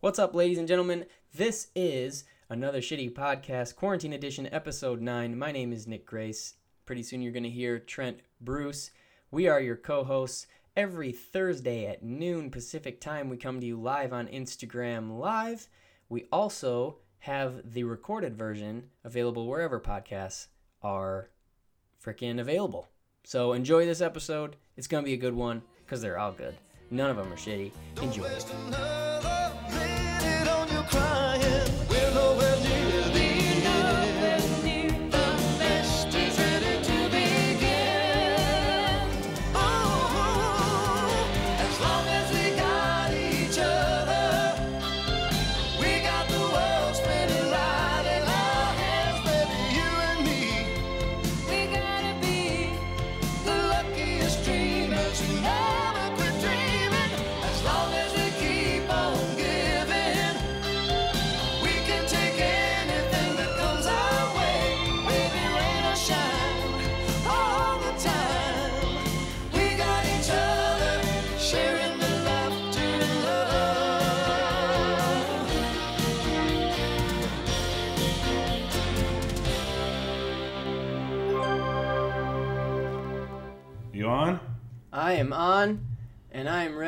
What's up, ladies and gentlemen? This is another shitty podcast, Quarantine Edition, Episode 9. My name is Nick Grace. Pretty soon you're going to hear Trent Bruce. We are your co hosts. Every Thursday at noon Pacific time, we come to you live on Instagram Live. We also have the recorded version available wherever podcasts are freaking available. So enjoy this episode. It's going to be a good one because they're all good. None of them are shitty. Enjoy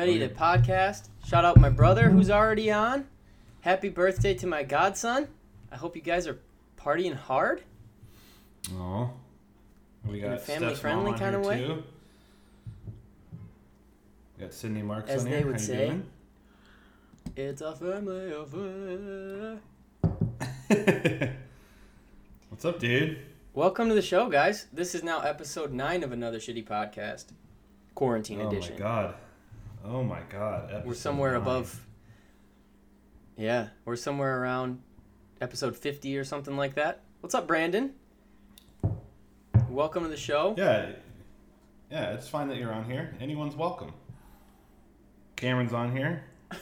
ready oh, to podcast. Shout out my brother who's already on. Happy birthday to my godson. I hope you guys are partying hard. Oh. We In a got family friendly kinda way? Too. We got Sydney Marks As on they here. would How say. doing? It's a family affair. What's up, dude? Welcome to the show, guys. This is now episode nine of another shitty podcast, quarantine oh edition. Oh my god. Oh my god. We're somewhere nine. above. Yeah, we're somewhere around episode fifty or something like that. What's up, Brandon? Welcome to the show. Yeah. Yeah, it's fine that you're on here. Anyone's welcome. Cameron's on here.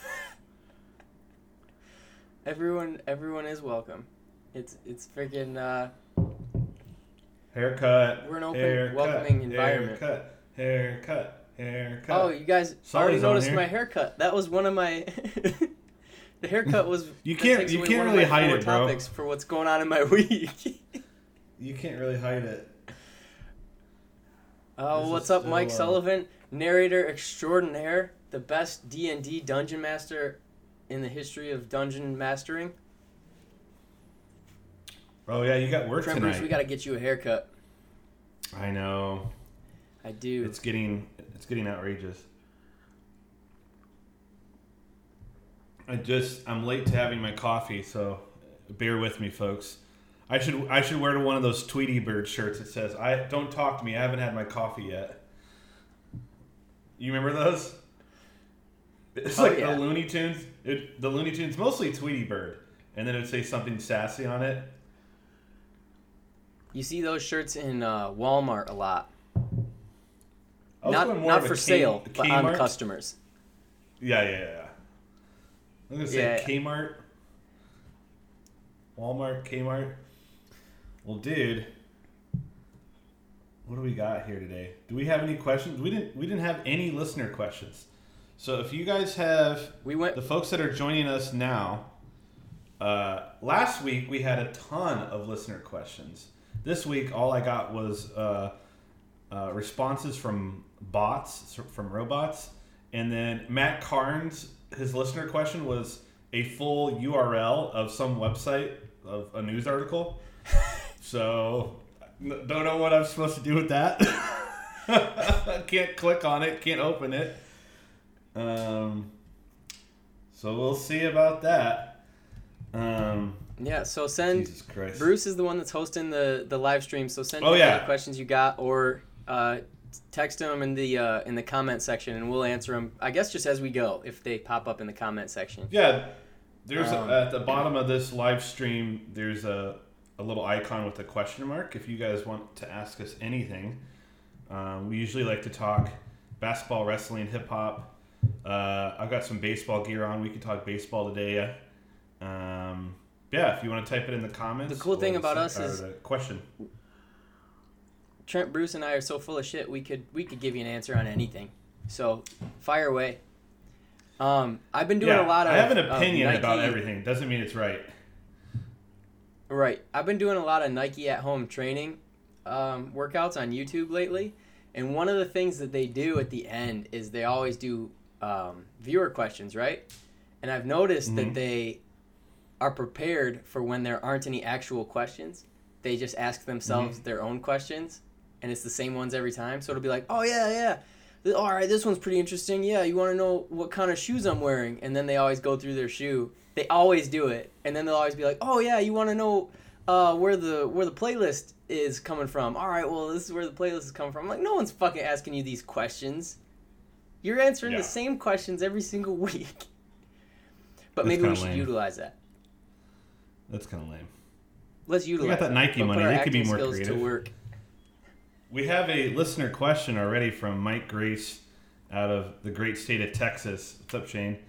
Everyone, everyone is welcome. It's it's freaking. Uh, Haircut. We're an open, haircut, welcoming environment. Haircut. Haircut. Haircut. oh, you guys Sully's already noticed my haircut. That was one of my. the haircut was. You can't- you can't really hide it, bro. Topics for what's going on in my week. You can't really hide it. Oh, This what's up, Mike uh, Sullivan, narrator extraordinaire, the best D and D dungeon master in the history of dungeon mastering. Oh yeah, you got work Trent tonight. Bruce, we got to get you a haircut. I know. I do. It's getting it's getting outrageous. I just I'm late to having my coffee, so bear with me, folks. I should I should wear one of those Tweety Bird shirts that says "I don't talk to me. I haven't had my coffee yet." You remember those? It's Oh, like yeah. the Looney Tunes. It, the Looney Tunes, mostly Tweety Bird, and then it would say something sassy on it. you see those shirts in uh, Walmart a lot. Not not for K- sale, but on customers. Yeah, yeah, yeah. I'm gonna say Yeah. Kmart, Walmart, Kmart. Well, dude, what do we got here today? Do we have any questions? We didn't. We didn't have any listener questions. So if you guys have We went. the folks that are joining us now, uh, last week we had a ton of listener questions. This week, all I got was uh, uh, responses from bots, from robots, and then Matt Carnes. His listener question was a full URL of some website of a news article. so don't know what I'm supposed to do with that. can't click on it. Can't open it. Um, so we'll see about that. Um, yeah, so send. Jesus Christ. Bruce is the one that's hosting the the live stream, so send Oh, yeah. any questions you got, or uh, text them in the uh, in the comment section, and we'll answer them. I guess just as we go, if they pop up in the comment section. Yeah, there's Um, a, at the bottom of this live stream. There's a, a little icon with a question mark. If you guys want to ask us anything, um, we usually like to talk basketball, wrestling, hip hop. Uh, I've got some baseball gear on. We can talk baseball today. Um, yeah, if you want to type it in the comments. The cool thing about us is- the question. Trent Bruce and I are so full of shit. We could we could give you an answer on anything. So fire away. Um, I've been doing yeah, a lot of. I have an opinion about everything. Doesn't mean it's right. Right. I've been doing a lot of Nike at home training um, workouts on YouTube lately. And one of the things that they do at the end is they always do um, viewer questions, right? And I've noticed Mhm. that they are prepared for when there aren't any actual questions. They just ask themselves their own questions, and it's the same ones every time. So it'll be like, oh, yeah, yeah. All right, this one's pretty interesting. Yeah, you want to know what kind of shoes I'm wearing? And then they always go through their shoe. They always do it, and then they'll always be like, "Oh yeah, you want to know uh, where the where the playlist is coming from?" All right, well this is where the playlist is coming from. I'm like, no one's fucking asking you these questions. You're answering Yeah. the same questions every single week. But That's maybe we should lame. utilize that. That's kind of lame. Let's utilize. We got that. Nike money. They could be more creative. To work. We have a listener question already from Mike Grace out of the great state of Texas. What's up, Shane?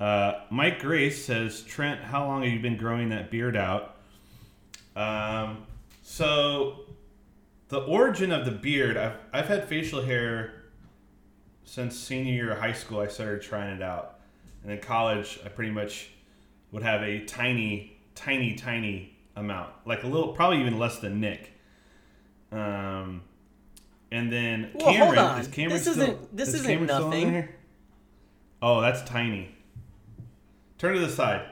Uh, Mike Grace says, Trent, how long have you been growing that beard out? Um, so, the origin of the beard, I've, I've had facial hair since senior year of high school. I started trying it out. And in college, I pretty much would have a tiny, tiny, tiny amount. Like a little, probably even less than Nick. Um, and then Well, hold Cameron on. is Cameron This still, isn't- this is isn't Cameron nothing. Oh, that's tiny. Turn to the side.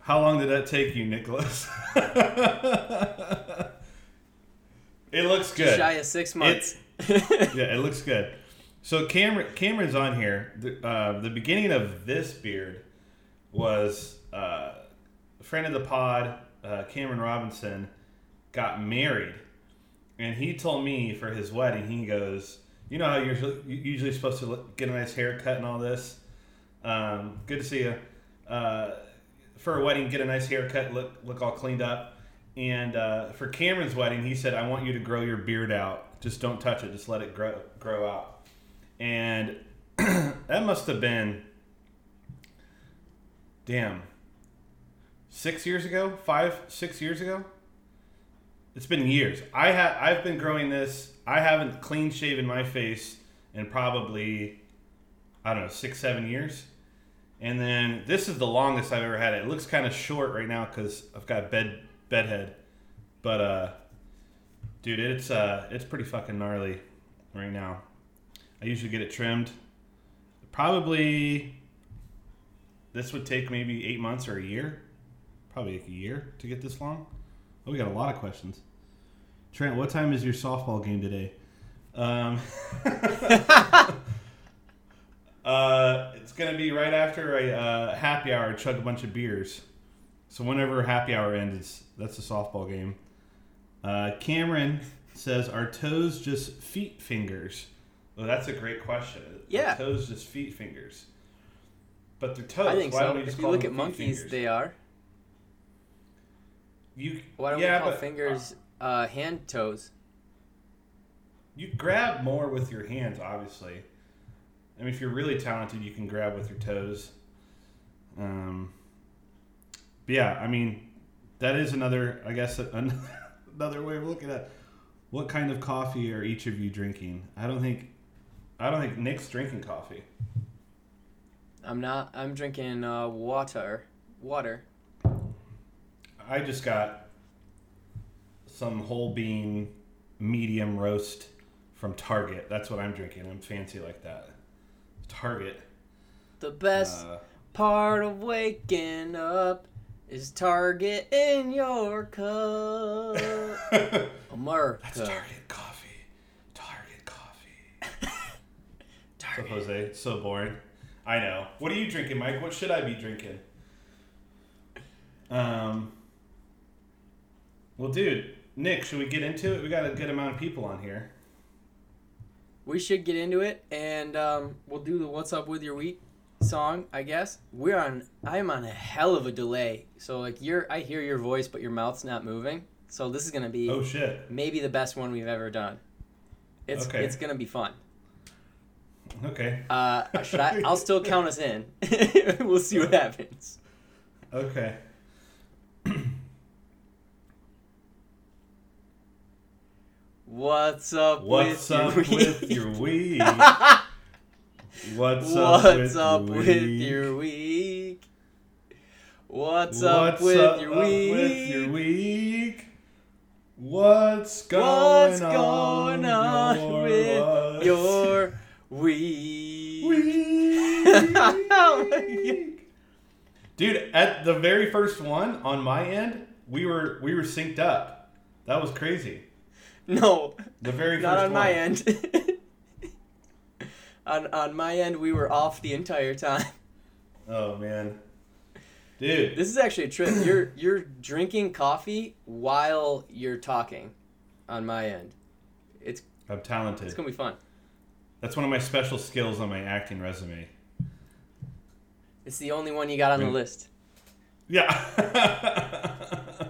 How long did that take you, Nicholas? it looks good. Shy of six months. yeah, it looks good. So Cameron, Cameron's on here. The, uh, the beginning of this beard was uh, a friend of the pod, uh, Cameron Robinson, got married, and he told me for his wedding, he goes, "You know how you're usually, supposed to get a nice haircut and all this. Um, good to see you. Uh, for a wedding, get a nice haircut, look look all cleaned up." And uh, for Cameron's wedding, he said, "I want you to grow your beard out. Just don't touch it. Just let it grow grow out." And that must have been, damn, six years ago, five, six years ago. It's been years. I have I've been growing this. I haven't clean shaven my face in probably, I don't know, six, seven years. And then this is the longest I've ever had it. It looks kind of short right now because I've got bed bedhead, but uh, dude, it's uh, it's pretty fucking gnarly right now. I usually get it trimmed. Probably this would take maybe eight months or a year. Probably like a year to get this long. Oh, we got a lot of questions. Trent, what time is your softball game today? Um, uh, it's gonna be right after a uh, happy hour. Chug a bunch of beers. So whenever happy hour ends, that's a softball game. Uh, Cameron says, "Are toes just feet fingers?" Well, that's a great question. Yeah. Are toes just feet fingers. But they're toes. I think Why so. don't we just If you look them at monkeys, fingers? they are. You Why don't yeah, we call but, fingers uh, hand toes? You grab more with your hands, obviously. I mean, if you're really talented, you can grab with your toes. Um, but yeah, I mean, that is another, I guess, another way of looking at what kind of coffee are each of you drinking. I don't think, I don't think Nick's drinking coffee. I'm not. I'm drinking uh, water. Water. I just got some whole bean medium roast from Target. That's what I'm drinking. I'm fancy like that. Target. The best Uh, part of waking up is Target in your cup. America. That's Target coffee. Target coffee. Target. So Jose, so boring. I know. What are you drinking, Mike? What should I be drinking? Um. Well, dude, Nick, should we get into it? We got a good amount of people on here. We should get into it, and um, we'll do the "What's Up with Your Week" song. I guess we're on. I'm on a hell of a delay, so like you're. I hear your voice, but your mouth's not moving. So this is gonna be Oh shit. maybe the best one we've ever done. It's Okay. it's gonna be fun. Okay. Uh, should I? I'll still count us in. we'll see what happens. Okay. What's up What's with up your with week? your week? What's What's up with up your with week? your week? What's up with up your up week? with your week? What's going What's on, going on your with your week? week? Oh Dude, at the very first one on my end, we were we were synced up. That was crazy. No, The very not on my end. on on my end, we were off the entire time. Oh man, dude. This is actually a trip. You're you're drinking coffee while you're talking. On my end, it's I'm talented. it's gonna be fun. That's one of my special skills on my acting resume. It's the only one you got on the list. Yeah.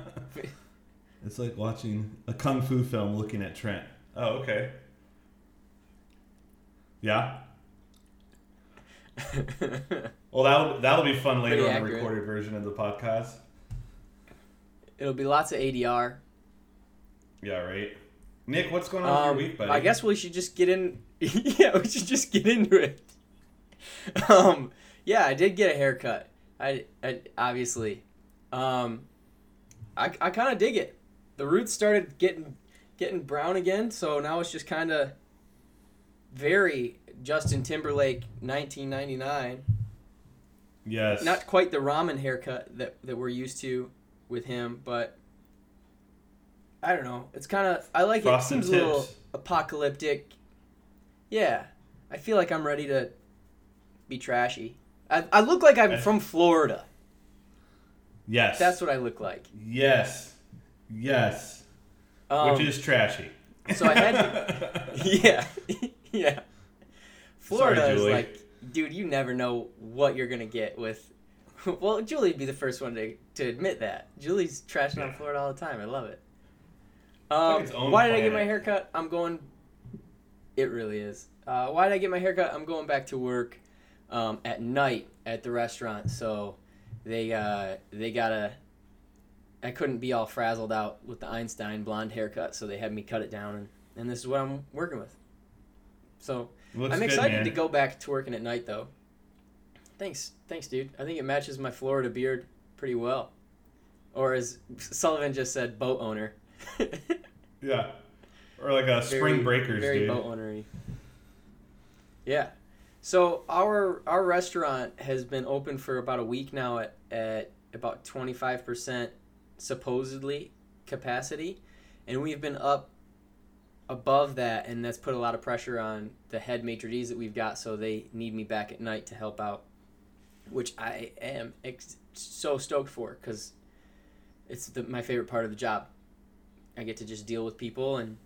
it's like watching a kung fu film looking at Trent. Oh, okay. Yeah. Well, that'll that'll be fun later Pretty on the recorded version of the podcast. It'll be lots of ADR. Yeah, right. Nick, what's going on with Um, your week, buddy? I guess we should just get in. yeah, we should just get into it. Um, yeah, I did get a haircut. I, I obviously, um, I, I kind of dig it. The roots started getting getting brown again, so now it's just kind of very Justin Timberlake 1999. Yes. Not quite the ramen haircut that that we're used to with him, but I don't know. It's kind of I like Frosted it. Seems a little apocalyptic. Yeah, I feel like I'm ready to be trashy. I, I look like I'm eh. from Florida. yes. That's what I look like. Yes. Yes. Um, Which is trashy. so I had to, yeah, yeah. Florida Sorry, is Julie. like, dude, you never know what you're gonna get with. Well, Julie'd be the first one to, to admit that. Julie's trashing on Florida all the time. I love it. Um, own why did I get my haircut? I'm going. It really is. Uh, why did I get my haircut? I'm going back to work um, at night at the restaurant, so they uh, they gotta. I couldn't be all frazzled out with the Einstein blonde haircut, so they had me cut it down, and, and this is what I'm working with. So Looks I'm excited man. to go back to working at night, though. Thanks, thanks, dude. I think it matches my Florida beard pretty well, or as Sullivan just said, boat owner. Yeah. Or like a spring breakers, very dude. boat ownery. Yeah. So our our restaurant has been open for about a week now at, at about twenty five percent supposedly capacity, and we've been up above that, and that's put a lot of pressure on the head maitre d's that we've got. So they need me back at night to help out, which I am ex- so stoked for because it's the, my favorite part of the job. I get to just deal with people and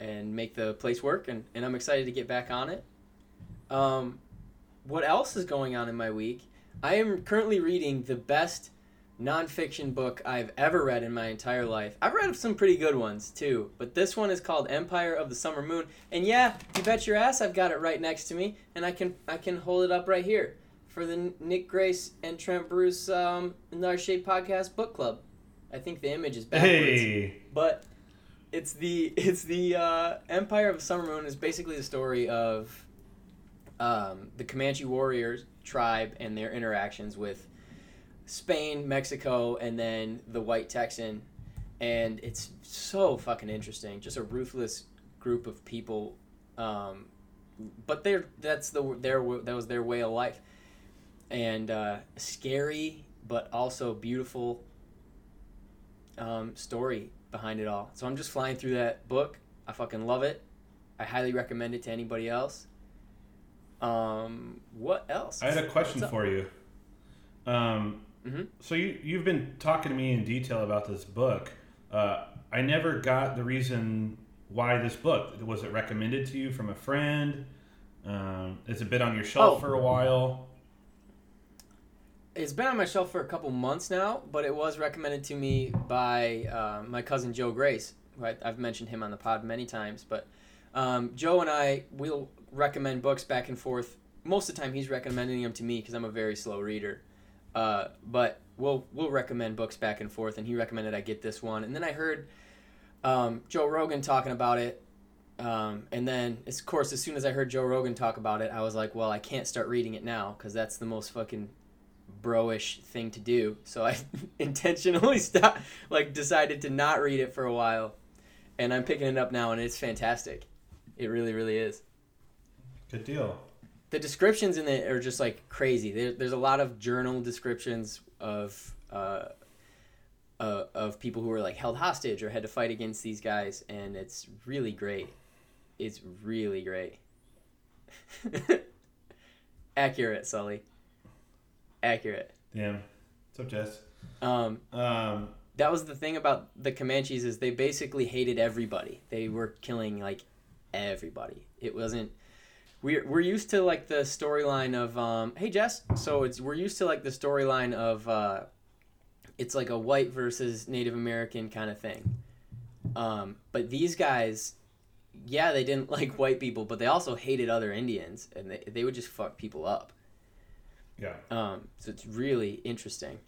and make the place work and, and I'm excited to get back on it. Um, what else is going on in my week? I am currently reading the best nonfiction book I've ever read in my entire life. I've read some pretty good ones too, but this one is called Empire of the Summer Moon. And yeah, you bet your ass I've got it right next to me, and I can I can hold it up right here for the Nick Grace and Trent Bruce um, Another Shitty Podcast Book Club. I think the image is backwards Hey. but it's the it's the uh, Empire of the Summer Moon is basically the story of um, the Comanche warriors tribe and their interactions with Spain, Mexico, and then the White Texan, and it's so fucking interesting. Just a ruthless group of people, um, but they're that's the their that was their way of life, and uh, scary but also beautiful um, story behind it all. So I'm just flying through that book. I fucking love it. I highly recommend it to anybody else. Um, what else? I had a question for you. Um, Mhm. So you you've been talking to me in detail about this book. Uh, I never got the reason why this book was it recommended to you from a friend. Um, it's been on your shelf Oh. for a while. It's been on my shelf for a couple months now, but it was recommended to me by uh, my cousin Joe Grace. I, I've mentioned him on the pod many times, but um, Joe and I will recommend books back and forth. Most of the time, he's recommending them to me because I'm a very slow reader. Uh, but we'll we'll recommend books back and forth, and he recommended I get this one. And then I heard um, Joe Rogan talking about it. Um, and then, of course, as soon as I heard Joe Rogan talk about it, I was like, well, I can't start reading it now because that's the most fucking bro-ish thing to do. So I intentionally stopped, like, decided to not read it for a while. And I'm picking it up now, and it's fantastic. It really, really is. Good deal. The descriptions in it are just like crazy. There, there's a lot of journal descriptions of uh, uh, of people who were like held hostage or had to fight against these guys, and it's really great. It's really great. Accurate, Sully. Accurate. Damn. What's up, Jess? Um, Um, that was the thing about the Comanches is they basically hated everybody. They were killing like everybody. It wasn't. We're we're used to like the storyline of um. Hey Jess. So it's we're used to like the storyline of uh. It's like a white versus Native American kind of thing. Um, but these guys, yeah, they didn't like white people, but they also hated other Indians, and they they would just fuck people up. yeah. Um, so it's really interesting.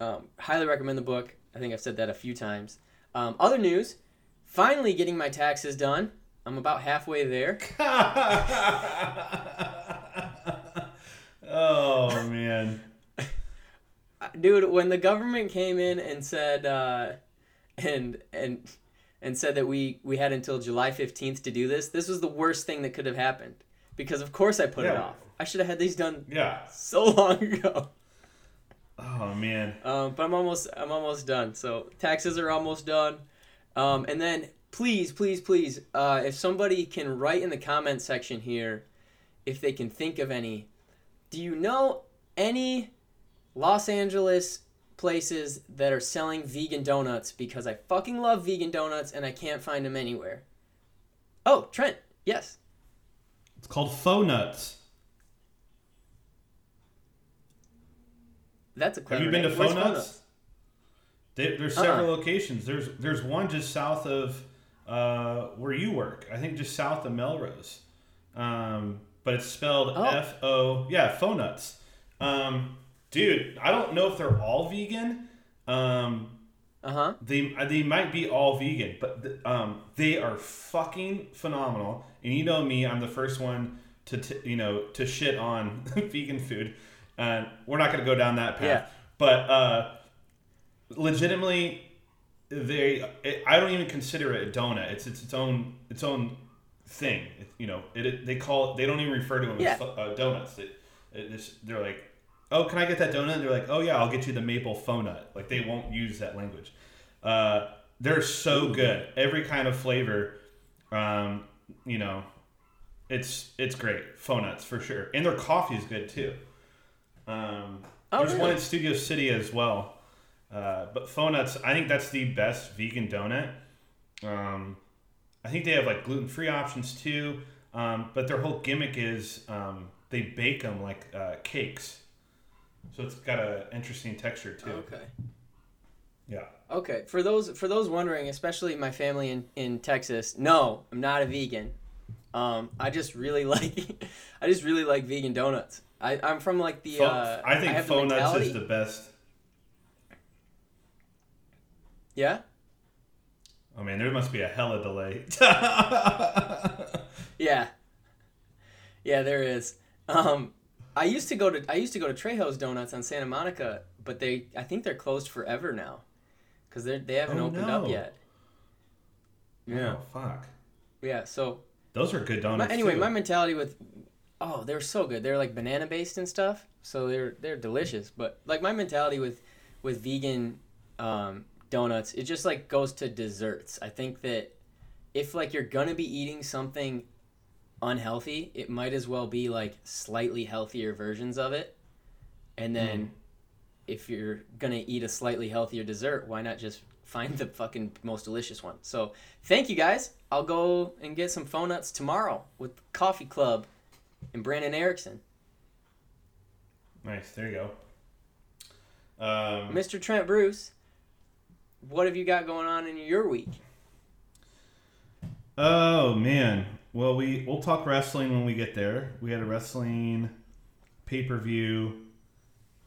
Um, highly recommend the book. I think I've said that a few times. Um, other news: finally getting my taxes done. I'm about halfway there. oh man. dude when the government came in and said uh, and and and said that we we had until july 15th to do this this was the worst thing that could have happened because of course i put it off i should have had these done Yeah. so long ago Oh man. um, but i'm almost i'm almost done so taxes are almost done um, and then please please please uh, if somebody can write in the comment section here if they can think of any do you know any Los Angeles places that are selling vegan donuts because I fucking love vegan donuts and I can't find them anywhere. Oh, Trent, yes. It's called faux nuts. That's a Have you been to name. faux nuts? They, there's Uh-uh. several locations. There's there's one just south of uh, where you work. I think just south of Melrose. Um, but it's spelled Oh. F O. Yeah, faux nuts. Um, dude, I don't know if they're all vegan. Um, Uh huh. they they might be all vegan, but th- um, they are fucking phenomenal. And you know me, I'm the first one to t- you know to shit on vegan food, and we're not going to go down that path. Yeah. But uh, legitimately, they it, I don't even consider it a donut. It's it's its own its own thing. It, you know, it, it they call it, they don't even refer to them Yeah. as uh, donuts. It, it, it's- they're like, oh, can I get that donut? And they're like, oh yeah, I'll get you the maple faux nut. Like they won't use that language. Uh, they're so good. Every kind of flavor. Um, you know, it's it's great. Faux nuts for sure, and their coffee is good too. Um, Oh, there's one in Studio City as well. Uh, but faux nuts, I think that's the best vegan donut. Um, I think they have like gluten free options too. Um, but their whole gimmick is um, they bake them like uh, cakes, so it's got an interesting texture too. Okay. Yeah. Okay. For those for those wondering, especially my family in, in Texas, no, I'm not a vegan. Um, I just really like I just really like vegan donuts. I, I'm from like the Faux- uh, I think faux nuts is the best. Yeah? I mean, there must be a hell hella delay. Yeah. Yeah, there is. Um, I used to go to I used to go to Trejo's Donuts on Santa Monica, but they I think they're closed forever now, because they they haven't Oh, opened up no. yet. Yeah, Oh fuck. yeah. So Those are good my, donuts. anyway, too. my mentality with oh they're so good. They're like banana based and stuff, so they're they're delicious. But like my mentality with with vegan um, donuts, it just like goes to desserts. I think that if like you're gonna be eating something unhealthy, it might as well be like slightly healthier versions of it. And then Mm. if you're gonna eat a slightly healthier dessert, why not just find the fucking most delicious one? So thank you guys. I'll go and get some faux nuts tomorrow with Coffee Club and Brandon Erickson. Nice. There you go. Um, Mr. Trent Bruce, what have you got going on in your week? Oh man. Well, we we'll talk wrestling when we get there. We had a wrestling pay per view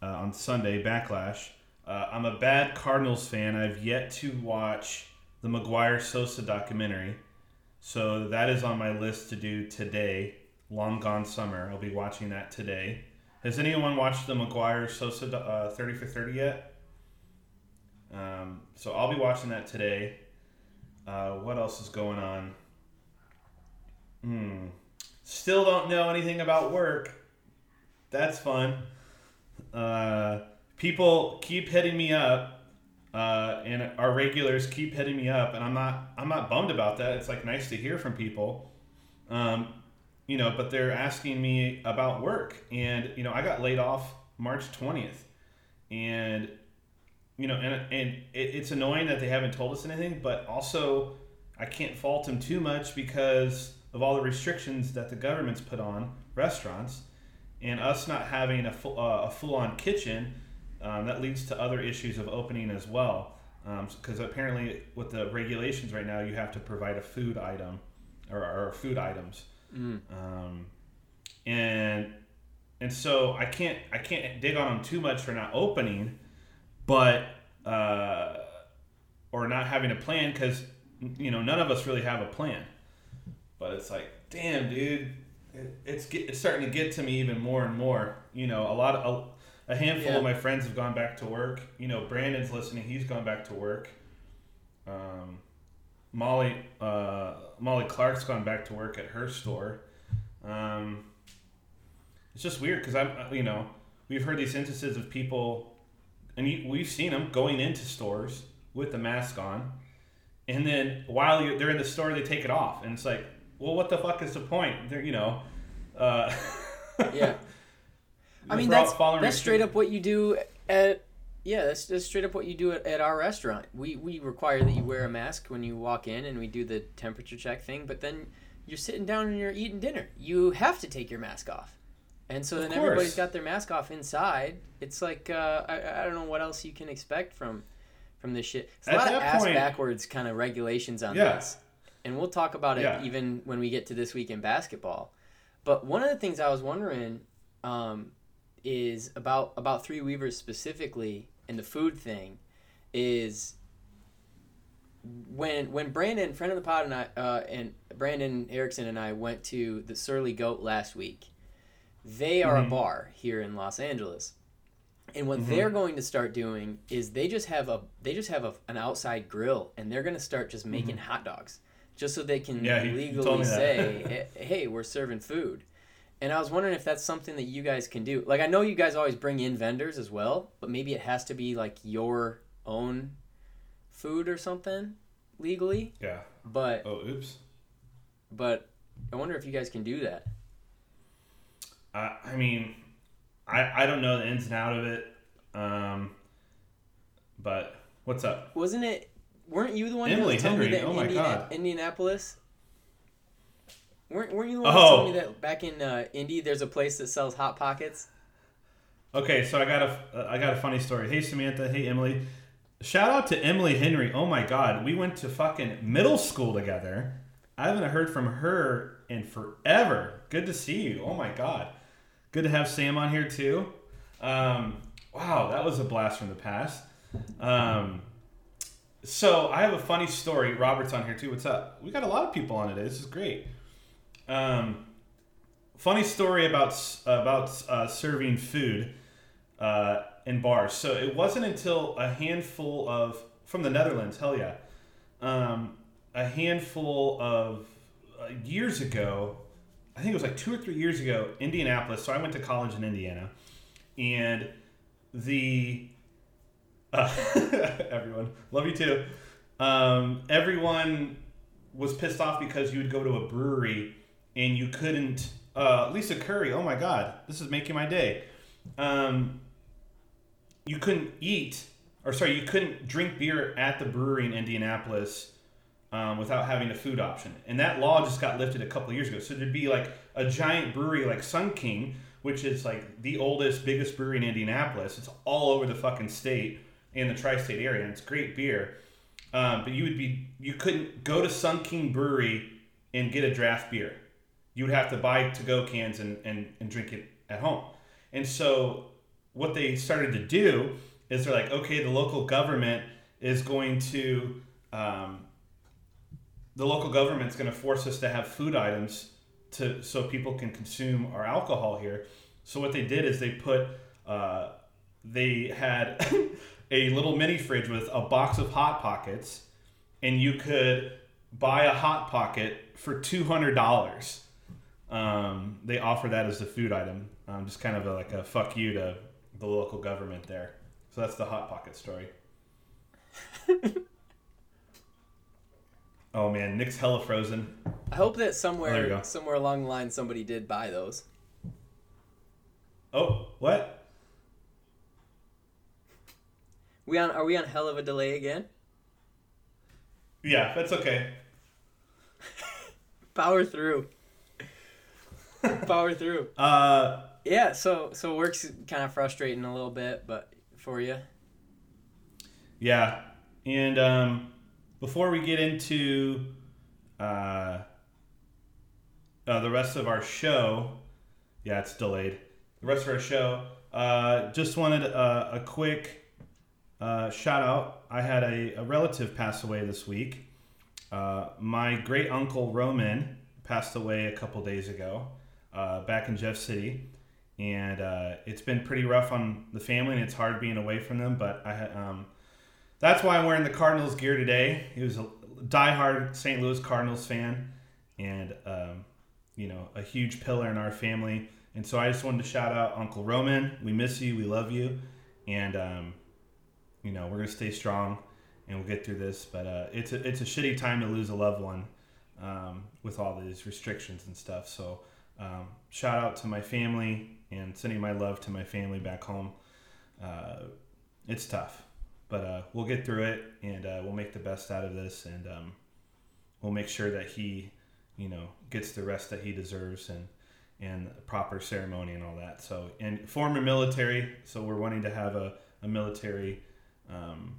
uh, on Sunday, Backlash. Uh, I'm a bad Cardinals fan. I've yet to watch the McGwire Sosa documentary. So that is on my list to do today. Long Gone Summer. I'll be watching that today. Has anyone watched the McGwire Sosa uh, 30 for 30 yet? Um, so I'll be watching that today. Uh, what else is going on? Hmm. Still don't know anything about work. That's fun. Uh, people keep hitting me up, uh, and our regulars keep hitting me up, and I'm not I'm not bummed about that. It's like nice to hear from people, um, you know. But they're asking me about work, and you know I got laid off March twentieth, and you know, and and it, it's annoying that they haven't told us anything, but also I can't fault them too much because of all the restrictions that the government's put on restaurants, and us not having a full uh, a full on kitchen, um, that leads to other issues of opening as well. Because apparently, with the regulations right now, you have to provide a food item or, or food items, um, and and so I can't I can't dig on them too much for not opening but uh, or not having a plan because you know none of us really have a plan. But it's like, damn, dude, it, it's get, it's starting to get to me even more and more. You know, a lot of a, a handful Yeah. of my friends have gone back to work. You know, Brandon's listening; he's gone back to work. Um, Molly uh, Molly Clark's gone back to work at her store. Um, it's just weird because I'm you know we've heard these instances of people and you, we've seen them going into stores with the mask on, and then while you're, they're in the store, they take it off, and it's like, well, what the fuck is the point? They're you know, uh, Yeah. I mean, that's, that's straight up what you do at. Yeah, that's, that's straight up what you do at, at our restaurant. We we require that you wear a mask when you walk in, and we do the temperature check thing. But then you're sitting down and you're eating dinner. You have to take your mask off, and so Of then everybody's got their mask off inside. It's like uh, I I don't know what else you can expect from from this shit. It's a At lot of ass point- backwards kind of regulations on Yeah. this, and we'll talk about it Yeah. even when we get to this week in basketball. But one of the things I was wondering um, is about about three weavers specifically and the food thing is when when Brandon, friend of the pod, and I uh, and Brandon Erickson and I went to the Surly Goat last week. They are Mhm. a bar here in Los Angeles, and what Mhm. they're going to start doing is they just have a they just have a, an outside grill, and they're going to start just making hot dogs, just so they can Mm-hmm. Yeah, legally told me that. say, "Hey, hey, we're serving food." And I was wondering if that's something that you guys can do. Like I know you guys always bring in vendors as well, but maybe it has to be like your own food or something legally. Yeah. But Oh, oops. but I wonder if you guys can do that. I, I mean, I I don't know the ins and out of it. Um, but what's up? Wasn't it? Weren't you the one Emily who telling me that oh my Indiana- God. Indianapolis? Weren't, weren't you the one who was telling me Oh. that back in uh, Indy there's a place that sells hot pockets? Okay, so I got a I got a funny story. Hey Samantha, hey Emily. Shout out to Emily Henry. Oh my god, we went to fucking middle school together. I haven't heard from her in forever. Good to see you. Oh my god. Good to have Sam on here too. Um, wow, that was a blast from the past. Um, so I have a funny story. Robert's on here too. What's up? We got a lot of people on today. This is great. Um, funny story about about uh, serving food uh, in bars. So it wasn't until a handful of from the Netherlands. Hell yeah, um, a handful of uh, years ago. I think it was like two or three years ago. Indianapolis. So I went to college in Indiana, and the uh, everyone love you too. Um, everyone was pissed off because you would go to a brewery and you couldn't. Uh, Lisa Curry, oh my God, this is making my day. Um, you couldn't eat, or sorry, you couldn't drink beer at the brewery in Indianapolis um, without having a food option. And that law just got lifted a couple of years ago. So there'd be like a giant brewery like Sun King, which is like the oldest, biggest brewery in Indianapolis. It's all over the fucking state and the tri-state area, and it's great beer. Um, but you would be you couldn't go to Sun King Brewery and get a draft beer. You would have to buy to-go cans and, and, and drink it at home. And so what they started to do is they're like, okay, the local government is going to um, the local government's going to force us to have food items to so people can consume our alcohol here. So what they did is they put uh, they had a little mini fridge with a box of hot pockets, and you could buy a hot pocket for two hundred dollars. Um, they offer that as a food item, um, just kind of a, like a fuck you to the local government there. So that's the hot pocket story. oh man, Nick's hella frozen. I hope that somewhere go. somewhere along the line somebody did buy those. Oh, what? We on are we on hell of a delay again? Yeah, that's okay. Power through. Power through. Uh, Yeah, so so work's kind of frustrating a little bit, but for you. yeah, and um, before we get into uh, uh, the rest of our show, yeah, it's delayed. The rest of our show, uh, just wanted a, a quick uh, shout out. I had a, a relative pass away this week. Uh, my great uncle Roman passed away a couple days ago, uh, back in Jeff City, and uh, it's been pretty rough on the family, and it's hard being away from them. But I had, um, that's why I'm wearing the Cardinals gear today. He was a diehard St. Louis Cardinals fan, and um, you know a huge pillar in our family. And so I just wanted to shout out Uncle Roman. We miss you. We love you, and um, you know we're gonna stay strong and we'll get through this. But uh, it's a it's a shitty time to lose a loved one um, with all these restrictions and stuff. So um, shout out to my family and sending my love to my family back home. Uh, it's tough, but uh, we'll get through it and uh, we'll make the best out of this and um, we'll make sure that he, you know, gets the rest that he deserves and and proper ceremony and all that. So and former military, so we're wanting to have a, a military, um,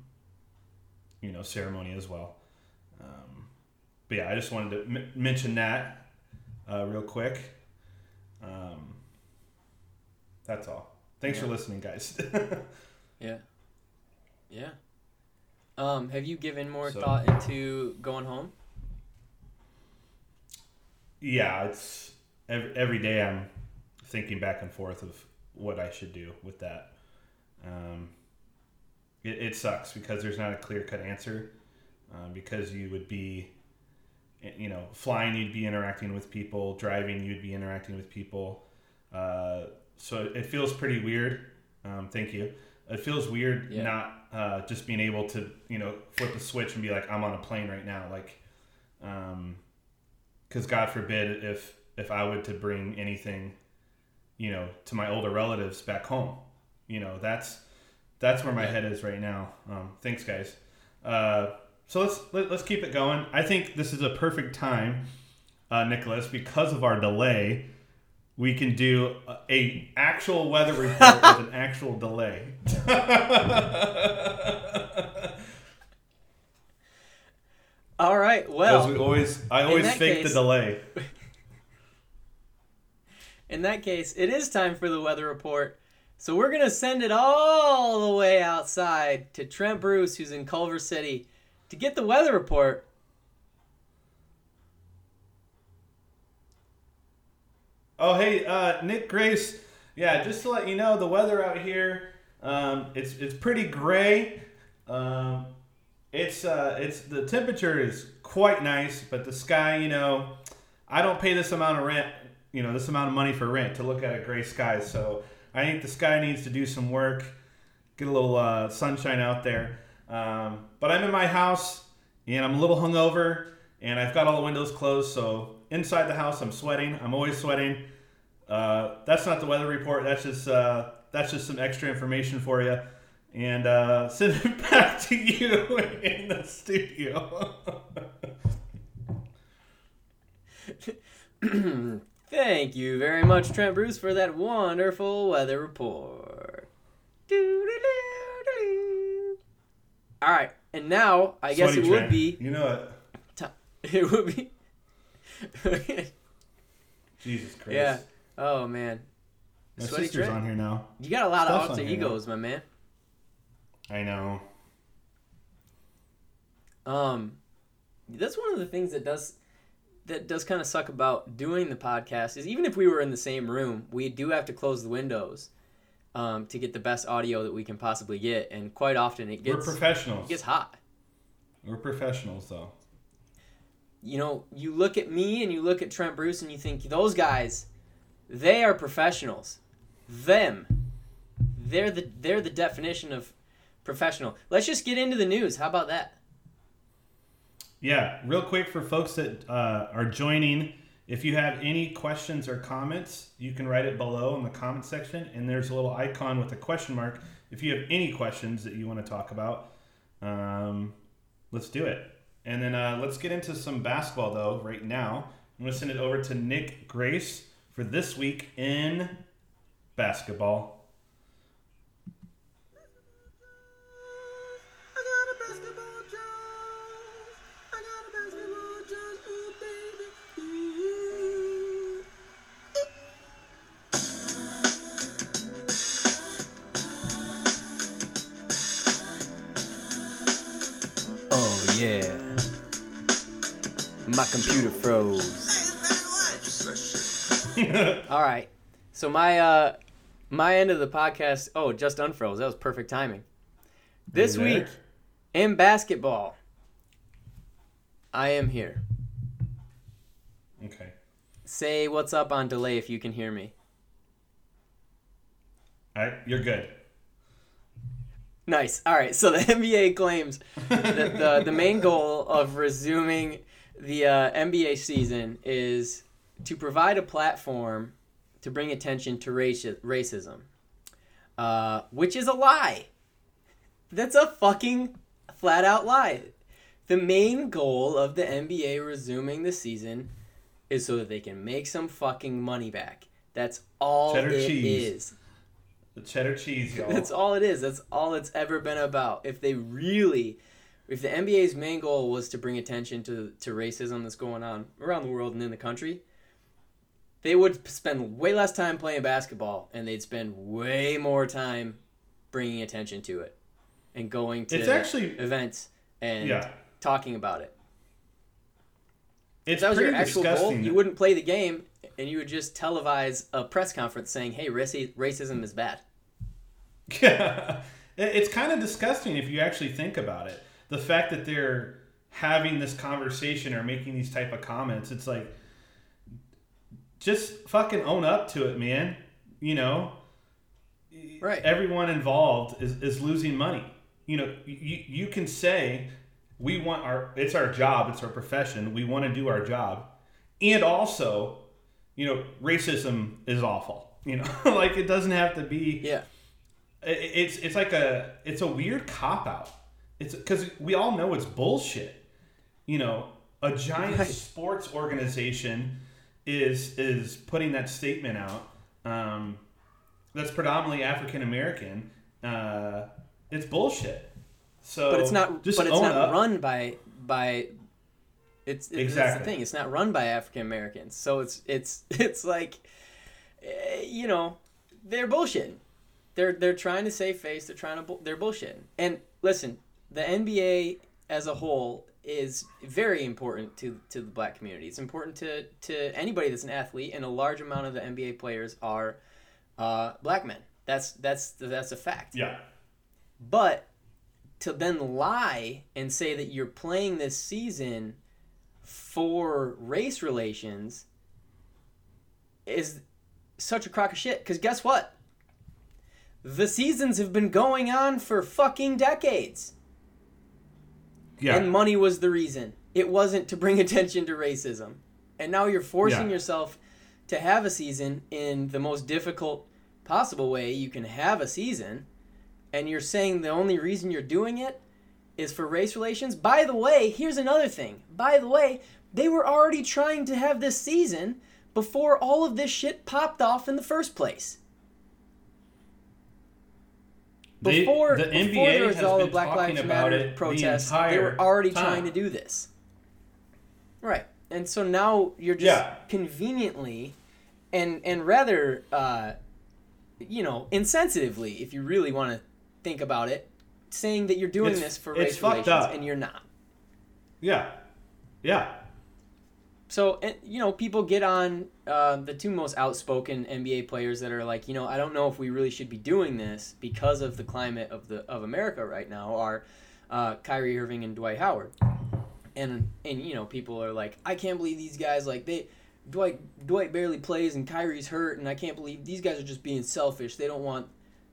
you know, ceremony as well. Um, but yeah, I just wanted to m- mention that uh, real quick. Um, that's all. Thanks for listening, guys. Yeah. Yeah. Um, have you given more So- thought into going home? yeah, it's every, every day I'm thinking back and forth of what I should do with that. Um, it, it sucks because there's not a clear cut answer. Um, because you would be, you know, flying, you'd be interacting with people, driving, you'd be interacting with people. Uh, so it feels pretty weird. Um, thank you. It feels weird Yeah. not uh, just being able to, you know, flip a switch and be like, I'm on a plane right now. Like, um, because God forbid if if I would to bring anything, you know, to my older relatives back home, you know, that's that's where my head is right now. Um, thanks, guys. Uh, so let's let, let's keep it going. I think this is a perfect time, uh, Nicholas, because of our delay. We can do a, a actual weather report with an actual delay. All right. Well, we always, I always fake case- the delay. in that case, it is time for the weather report. So we're gonna send it all the way outside to Trent Bruce, who's in Culver City, to get the weather report. Oh, hey, uh, Nick Grace. Yeah, just to let you know, the weather out here, um, it's it's pretty gray. Um, it's uh, it's the temperature is quite nice, but the sky, you know, I don't pay this amount of rent, you know, this amount of money for rent to look at a gray sky. So I think the sky needs to do some work, get a little uh, sunshine out there. Um, but I'm in my house and I'm a little hungover, and I've got all the windows closed. So inside the house, I'm sweating. I'm always sweating. Uh, that's not the weather report. That's just uh, that's just some extra information for you, and uh, send it back to you in the studio. Thank you very much, Trent Bruce, for that wonderful weather report. Doo-doo-doo-doo. All right, and now I guess Sweaty it would be You know it. it would be. Jesus Christ. yeah. Oh man. My Sweaty sister's Trent. on here now. You got a lot of Stuff's alter on now. egos, my man. I know. Um. that's one of the things that does that does kind of suck about doing the podcast is even if we were in the same room, we do have to close the windows um, to get the best audio that we can possibly get, and quite often it gets We're professionals. it gets hot. We're professionals, though. You know, you look at me and you look at Trent Bruce and you think those guys, they are professionals. Them, they're the they're the definition of professional. Let's just get into the news. How about that? Yeah, real quick for folks that uh, are joining, if you have any questions or comments, you can write it below in the comment section, and there's a little icon with a question mark. If you have any questions that you want to talk about, um, let's do it. And then uh, let's get into some basketball though right now. I'm gonna send it over to Nick Grace for this week in basketball. I got a basketball job. I got a basketball job, ooh, baby. Ooh. Oh yeah. My computer froze. All right. So my uh my end of the podcast, oh, just unfroze. That was perfect timing. This week in basketball, I am here. Okay. Say what's up on delay if you can hear me. All right, you're good. Nice. All right. So the NBA claims that the the main goal of resuming the uh, NBA season is to provide a platform to bring attention to raci- racism, uh, which is a lie. That's a fucking flat out lie. The main goal of the NBA resuming the season is so that they can make some fucking money back. That's all Cheddar it is. cheese. The cheddar cheese, y'all. That's all it is. That's all it's ever been about. If they really, if the NBA's main goal was to bring attention to to racism that's going on around the world and in the country, they would spend way less time playing basketball and they'd spend way more time bringing attention to it and going to It's actually events and yeah. talking about it. If that was your actual goal, you wouldn't play the game and you would just televise a press conference saying, "Hey, raci- racism is bad." Yeah, it's kind of disgusting if you actually think about it. The fact that they're having this conversation or making these type of comments, it's like, just fucking own up to it, man. You know, Right. everyone involved is, is losing money. You know, you, you can say we want our it's our job, it's our profession, we want to do our job. And also, you know, racism is awful. You know, like it doesn't have to be Yeah. I- it's it's like a it's a weird cop out. It's because we all know it's bullshit. You know, a giant Right. sports organization is is putting that statement out. Um, that's predominantly African American. Uh, it's bullshit. So, but it's not but it's not up. run by by it's, it's that's the Exactly. thing it's not run by african americans so it's it's it's like eh, you know they're bullshitting they're they're trying to save face they're trying to they're bullshitting and listen the nba as a whole is very important to to the black community it's important to to anybody that's an athlete and a large amount of the nba players are uh, black men that's that's that's a fact Yeah. but to then lie and say that you're playing this season for race relations is such a crock of shit. Because guess what? The seasons have been going on for fucking decades. Yeah. And money was the reason. It wasn't to bring attention to racism. And now you're forcing Yeah. yourself to have a season in the most difficult possible way you can have a season. And you're saying the only reason you're doing it is for race relations. By the way, here's another thing. By the way, they were already trying to have this season before all of this shit popped off in the first place. They- Before, the before NBA there was all the Black Lives about Matter it the protests, they were already time. trying to do this. Right. And so now you're just Yeah. conveniently and and rather uh, you know, insensitively, if you really want to think about it, saying that you're doing It's- this for race relations and you're not. Yeah. Yeah. So, you know, people get on uh, the two most outspoken NBA players that are like, you know, I don't know if we really should be doing this because of the climate of the of America right now. Are uh, Kyrie Irving and Dwight Howard, and and you know, people are like, I can't believe these guys like they. Dwight Dwight barely plays and Kyrie's hurt and I can't believe these guys are just being selfish. They don't want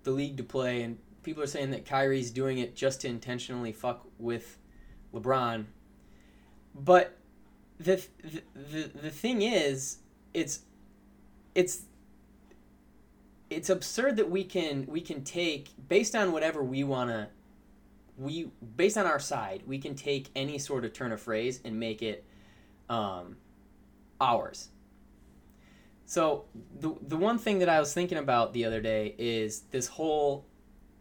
the league to play and people are saying that Kyrie's doing it just to intentionally fuck with LeBron. But the the the, thing is, it's it's it's absurd that we can we can take based on whatever we want to we based on our side we can take any sort of turn of phrase and make it um, ours. So the the one thing that I was thinking about the other day is this whole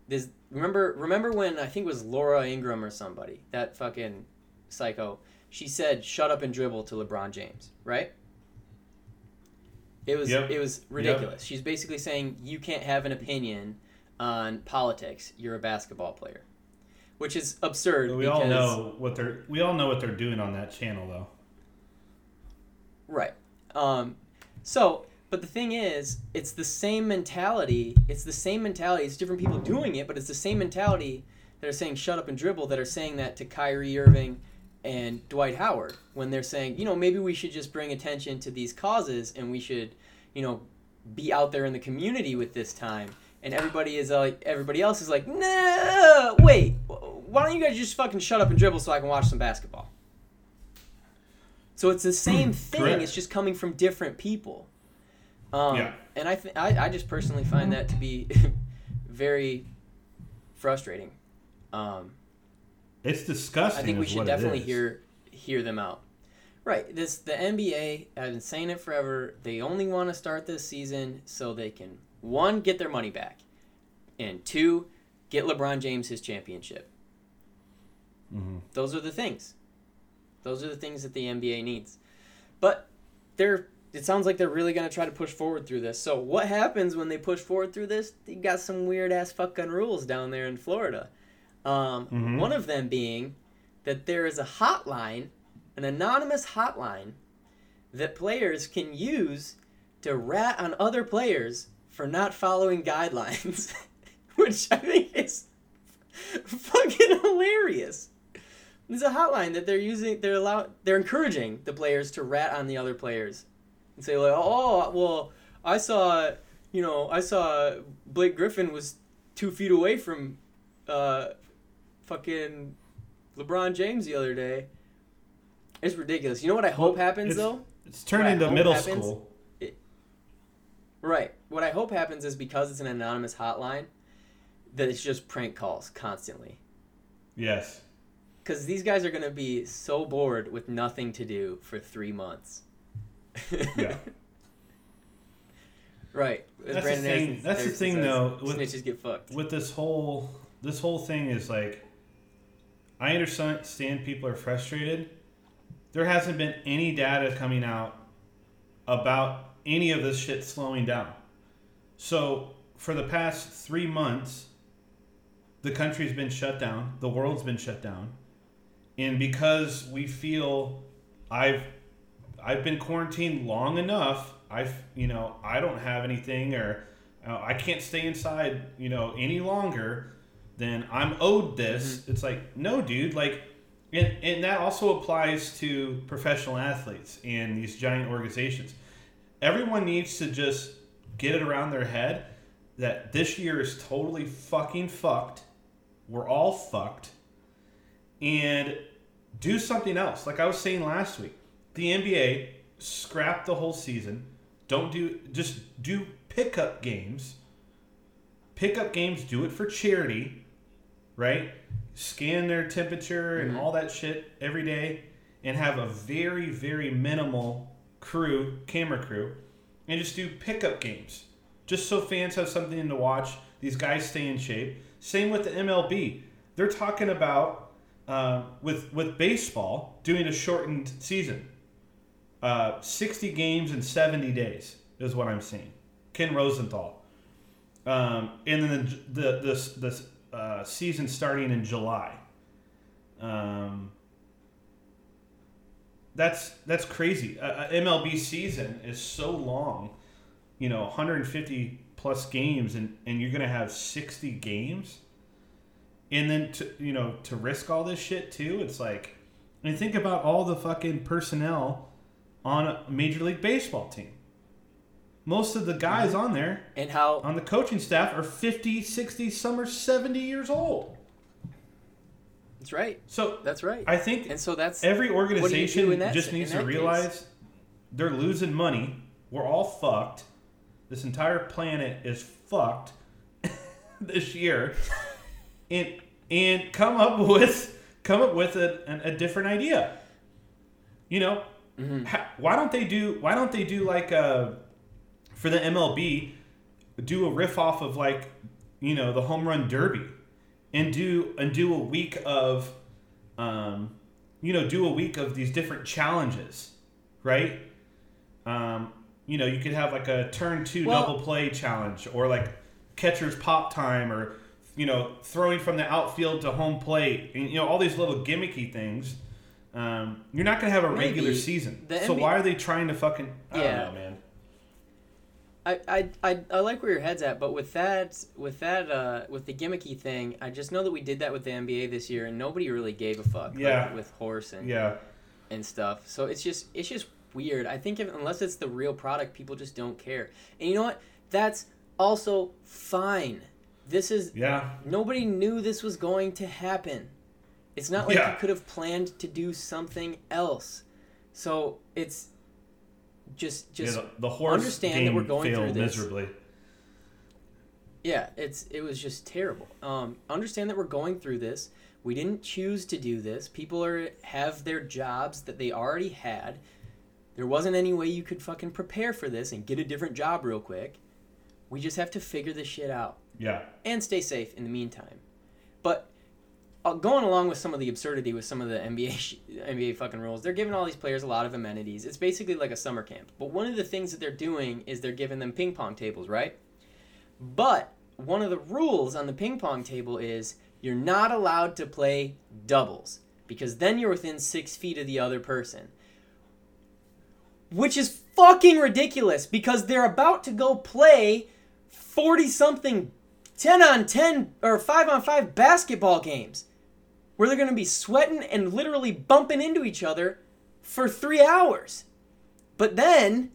this remember remember when I think it was Laura Ingraham or somebody that fucking psycho she said shut up and dribble to LeBron James right it was Yep. it was ridiculous she's basically saying you can't have an opinion on politics you're a basketball player which is absurd We all know what they're we all know what they're doing on that channel though. Right. Um, so, but the thing is, it's the same mentality. It's the same mentality. It's different people doing it, but it's the same mentality that are saying shut up and dribble that are saying that to Kyrie Irving and Dwight Howard when they're saying, you know, maybe we should just bring attention to these causes and we should, you know, be out there in the community with this time. And everybody is uh, like, everybody else is like, no, wait, why don't you guys just fucking shut up and dribble so I can watch some basketball? So it's the same thing. correct. It's just coming from different people. Um, Yeah. And I, th- I, I just personally find that to be very frustrating. Um, It's disgusting. I think we should definitely hear hear them out. Right. This the NBA. I've been saying it forever. They only want to start this season so they can one get their money back, and two get LeBron James his championship. Mhm. Those are the things. Those are the things that the NBA needs. But they're it sounds like they're really gonna try to push forward through this. So what happens when they push forward through this? They got some weird ass fucking rules down there in Florida. Um, Mhm. One of them being that there is a hotline, an anonymous hotline, that players can use to rat on other players for not following guidelines, which I think is fucking hilarious. There's a hotline that they're using. They're allowed. They're encouraging the players to rat on the other players and say like, "Oh, well, I saw, you know, I saw Blake Griffin was two feet away from, uh, fucking LeBron James the other day." It's ridiculous. You know what I hope Well, happens it's- though? It's turned What into middle happens- school. Right. What I hope happens is because it's an anonymous hotline, that it's just prank calls constantly. Yes. Because these guys are going to be so bored with nothing to do for three months. Yeah. right. As That's the thing- Harrison- that's the thing, says, though, with- Snitches get fucked. With this whole this whole thing is like I understand people are frustrated. There hasn't been any data coming out about any of this shit slowing down. So for the past three months, the country's been shut down, the world's been shut down, and because we feel I've I've been quarantined long enough, I've you know I don't have anything or uh, I can't stay inside you know any longer, then I'm owed this. Mm-hmm. It's like no, dude, like. And, and that also applies to professional athletes and these giant organizations. Everyone needs to just get it around their head that this year is totally fucking fucked. We're all fucked. And do something else. Like I was saying last week, the NBA scrap the whole season. Don't do just do pickup games. Pickup games, do it for charity, right? Scan their temperature and all that shit every day and have a very, very minimal crew, camera crew, and just do pickup games. Just so fans have something to watch. These guys stay in shape. Same with the MLB. They're talking about uh, with with baseball doing a shortened season. Uh, 60 games in 70 days is what I'm seeing. Ken Rosenthal. Um, and then the the this this uh, season starting in July. Um, that's that's crazy. A, a MLB season is so long, you know, 150 plus games, and and you're gonna have 60 games, and then to you know to risk all this shit too. It's like, and think about all the fucking personnel on a Major League Baseball team. Most of the guys on there And how on the coaching staff are 50, 60, some are 70 years old. that's right. So That's right. I think and so that's every organization that just needs to that case? realize they're losing money. We're all fucked. This entire planet is fucked this year, and and come up with come up with a, an- a different idea. You know, Mm-hmm. ha- why don't they do why don't they do like uh for the MLB do a riff off of like you know the home run derby and do and do a week of um you know do a week of these different challenges right um you know you could have like a turn two Well- double play challenge or like catcher's pop time or you know throwing from the outfield to home plate and you know all these little gimmicky things um, you're not gonna have a Maybe. regular season so NBA why are they trying to fucking I Yeah. don't know man I, I, I, I like where your head's at, but with that with that uh, with the gimmicky thing, I just know that we did that with the NBA this year, and nobody really gave a fuck. like, with horse and yeah and stuff. So it's just it's just weird. I think if, unless it's the real product, people just don't care. And you know what? That's also fine. This is yeah nobody knew this was going to happen. It's not like Yeah. you could have planned to do something else. So it's just just yeah, the, the horse understand that we're going through this. miserably Yeah, it's it was just terrible. Um, understand that we're going through this. We didn't choose to do this. People are have their jobs that they already had. There wasn't any way you could fucking prepare for this and get a different job real quick. We just have to figure this shit out yeah and stay safe in the meantime. But Uh, going along with some of the absurdity with some of the NBA NBA fucking rules, they're giving all these players a lot of amenities. It's basically like a summer camp. But one of the things that they're doing is they're giving them ping pong tables, right? But one of the rules on the ping pong table is you're not allowed to play doubles because then you're within six feet of the other person. Which is fucking ridiculous because they're about to go play 40 something 10 on 10 or 5 on 5 basketball games where they're going to be sweating and literally bumping into each other for three hours. But then,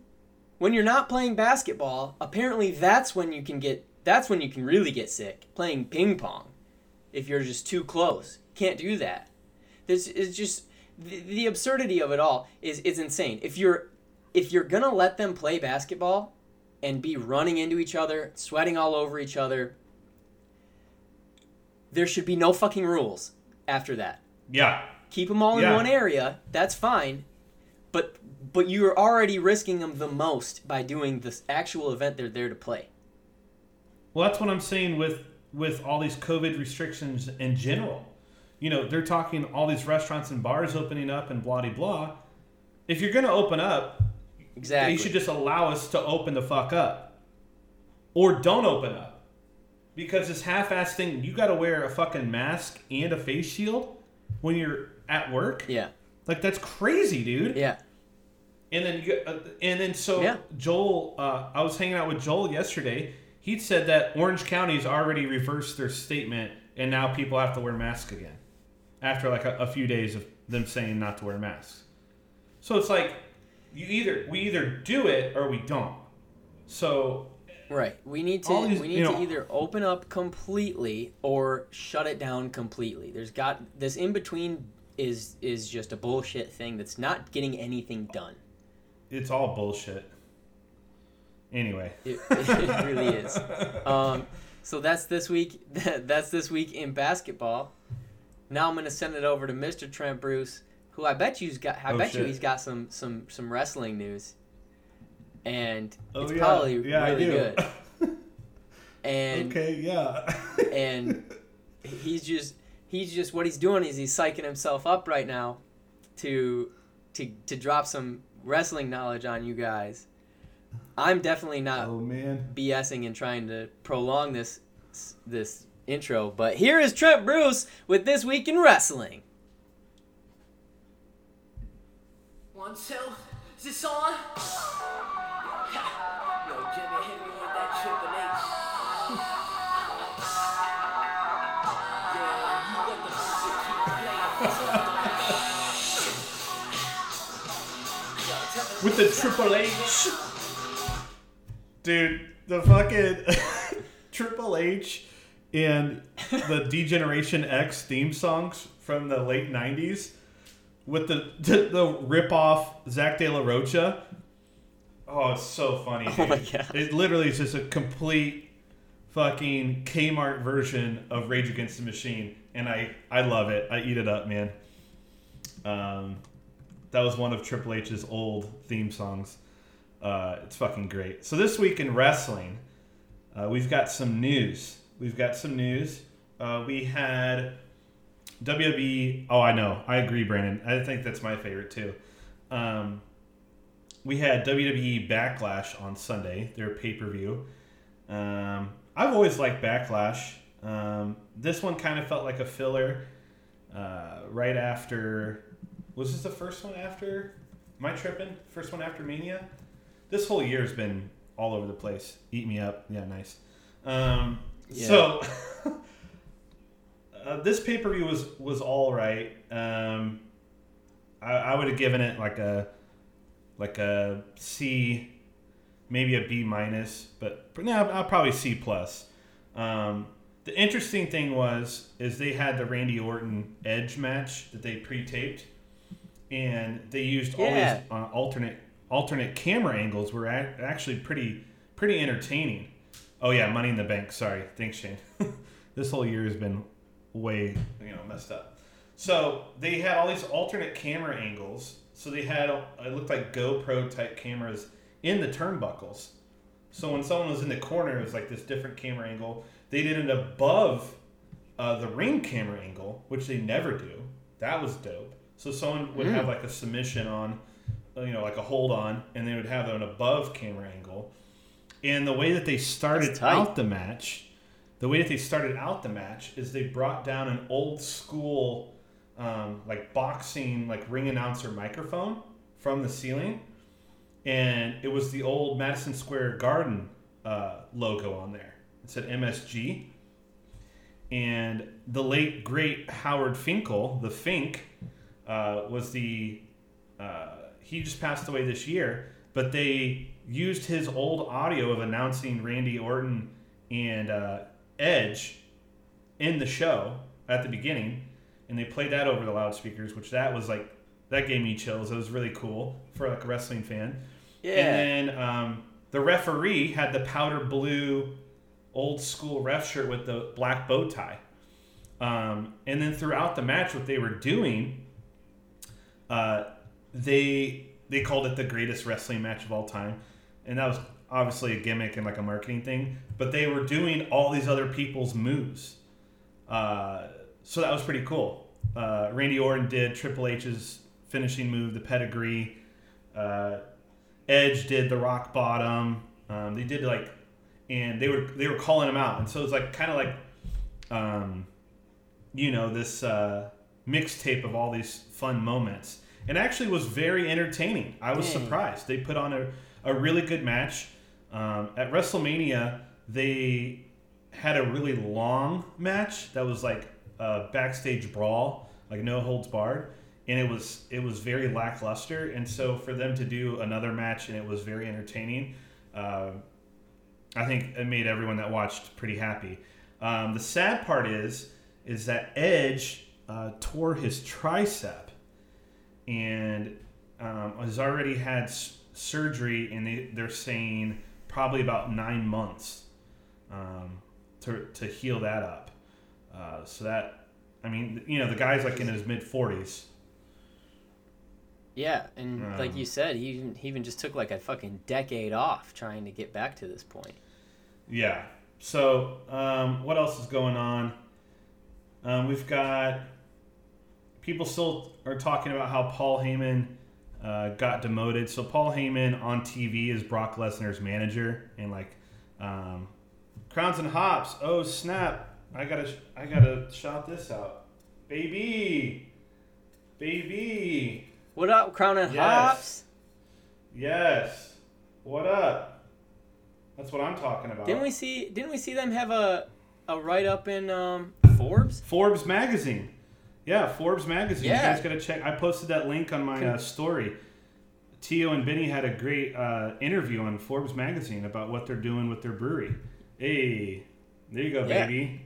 when you're not playing basketball, apparently that's when you can get that's when you can really get sick playing ping pong. If you're just too close, can't do that. This is just the, the absurdity of it all is is insane. If you're if you're gonna let them play basketball and be running into each other, sweating all over each other, there should be no fucking rules after that yeah keep them all in Yeah. one area that's fine but but you're already risking them the most by doing this actual event they're there to play Well, that's what I'm saying with with all these COVID restrictions in general. You know, they're talking all these restaurants and bars opening up and blah blah. If you're going to open up, exactly you should just allow us to open the fuck up, or don't open up, because this half-ass thing, you got to wear a fucking mask and a face shield when you're at work. yeah Like that's crazy, dude. yeah And then you, uh, and then so Yeah. Joel, uh, I was hanging out with Joel yesterday. He said that Orange County's already reversed their statement, and now people have to wear masks again after like a, a few days of them saying not to wear masks. So it's like you either we either do it or we don't. So right we need to these- we need to know- either open up completely or shut it down completely there's got this in between is is just a bullshit thing that's not getting anything done it's all bullshit. Anyway, It, it really is. Um, so that's this week. That's this week in basketball. Now I'm gonna send it over to Mr. Trent Bruce, who I bet you's got. I Oh, bet you he's got some some some wrestling news, and Oh, it's yeah. probably Yeah, really good. And okay, yeah. and he's just he's just what he's doing is he's psyching himself up right now to to to drop some wrestling knowledge on you guys. I'm definitely not oh man. BSing and trying to prolong this this intro, but here is Trent Bruce with this week in wrestling. One, two. Is this on? With the Triple H. Dude, the fucking Triple H and the Degeneration X theme songs from the late 90s with the the, the rip off Zach De La Rocha. Oh, it's so funny. Oh my. God. It literally is just a complete fucking Kmart version of Rage Against the Machine, and I I love it. I eat it up, man. Um, that was one of Triple H's old theme songs. Uh, it's fucking great. So this week in wrestling, uh, we've got some news. We've got some news. Uh, we had WWE. Oh, I know. I agree, Brandon. I think that's my favorite too. Um, we had WWE Backlash on Sunday, their pay per view. Um, I've always liked Backlash. Um, this one kind of felt like a filler. Uh, right after, was this the first one after? Am I tripping? First one after Mania? This whole year's been all over the place. Eat me up. Yeah, nice. Um, Yeah. So uh, this pay per view was was all right. Um, I, I would have given it like a like a C, maybe a B minus, but no, I'll probably C plus. Um, the interesting thing was is they had the Randy Orton Edge match that they pre-taped, and they used all these uh, alternate alternate camera angles were ac- actually pretty pretty entertaining. Oh yeah, Money in the Bank. Sorry, thanks Shane. this whole year has been way you know messed up. So they had all these alternate camera angles. So they had it looked like GoPro type cameras in the turnbuckles. So when someone was in the corner, it was like this different camera angle. They did it above uh, the ring camera angle, which they never do. That was dope. So someone would have like a submission on, you know, like a hold on, and they would have an above camera angle. And the way that they started out the match, the way that they started out the match is they brought down an old school, um, like boxing, like ring announcer microphone from the ceiling, and it was the old Madison Square Garden uh, logo on there. It said MSG. And the late great Howard Finkel, the Fink, uh, was the uh, he just passed away this year, but they used his old audio of announcing Randy Orton and uh, Edge in the show at the beginning, and they played that over the loudspeakers, which that was like that gave me chills. It was really cool for like a wrestling fan. Yeah. And then um, the referee had the powder blue old school ref shirt with the black bow tie. Um, and then throughout the match, what they were doing, uh, they they called it the greatest wrestling match of all time, and that was obviously a gimmick and like a marketing thing. But they were doing all these other people's moves, uh, so that was pretty cool. Uh, Randy Orton did Triple H's finishing move, the pedigree. Uh, Edge did the rock bottom. Um, they did like, and they were they were calling him out, and so it was like kind of like, um, you know, this uh, mixtape of all these fun moments, and actually was very entertaining. I was Dang. surprised. They put on a, a really good match. Um, at WrestleMania, they had a really long match that was like a backstage brawl, like no holds barred, and it was it was very lackluster. And so for them to do another match and it was very entertaining, uh, I think it made everyone that watched pretty happy. Um, the sad part is is that Edge uh, tore his tricep and um, has already had s- surgery, and they, they're saying probably about nine months um, to, to heal that up. Uh, so that, I mean, you know, the guy's like in his mid 40s. Yeah, and like Um, you said, he even, he even just took like a fucking decade off trying to get back to this point. Yeah. So, um, what else is going on? Um, we've got people still are talking about how Paul Heyman uh, got demoted. So Paul Heyman on TV is Brock Lesnar's manager, and like um, crowns and hops. Oh snap! I gotta I gotta shout this out, baby, baby. What up, Crown and Yes. Hops? Yes. What up? That's what I'm talking about. Didn't we see? Didn't we see them have a a write up in um, Forbes? Forbes magazine. Yeah, Forbes magazine. Yeah. You guys gotta check. I posted that link on my uh, story. Tio and Benny had a great uh, interview on Forbes magazine about what they're doing with their brewery. Hey, there you go, Yeah. baby.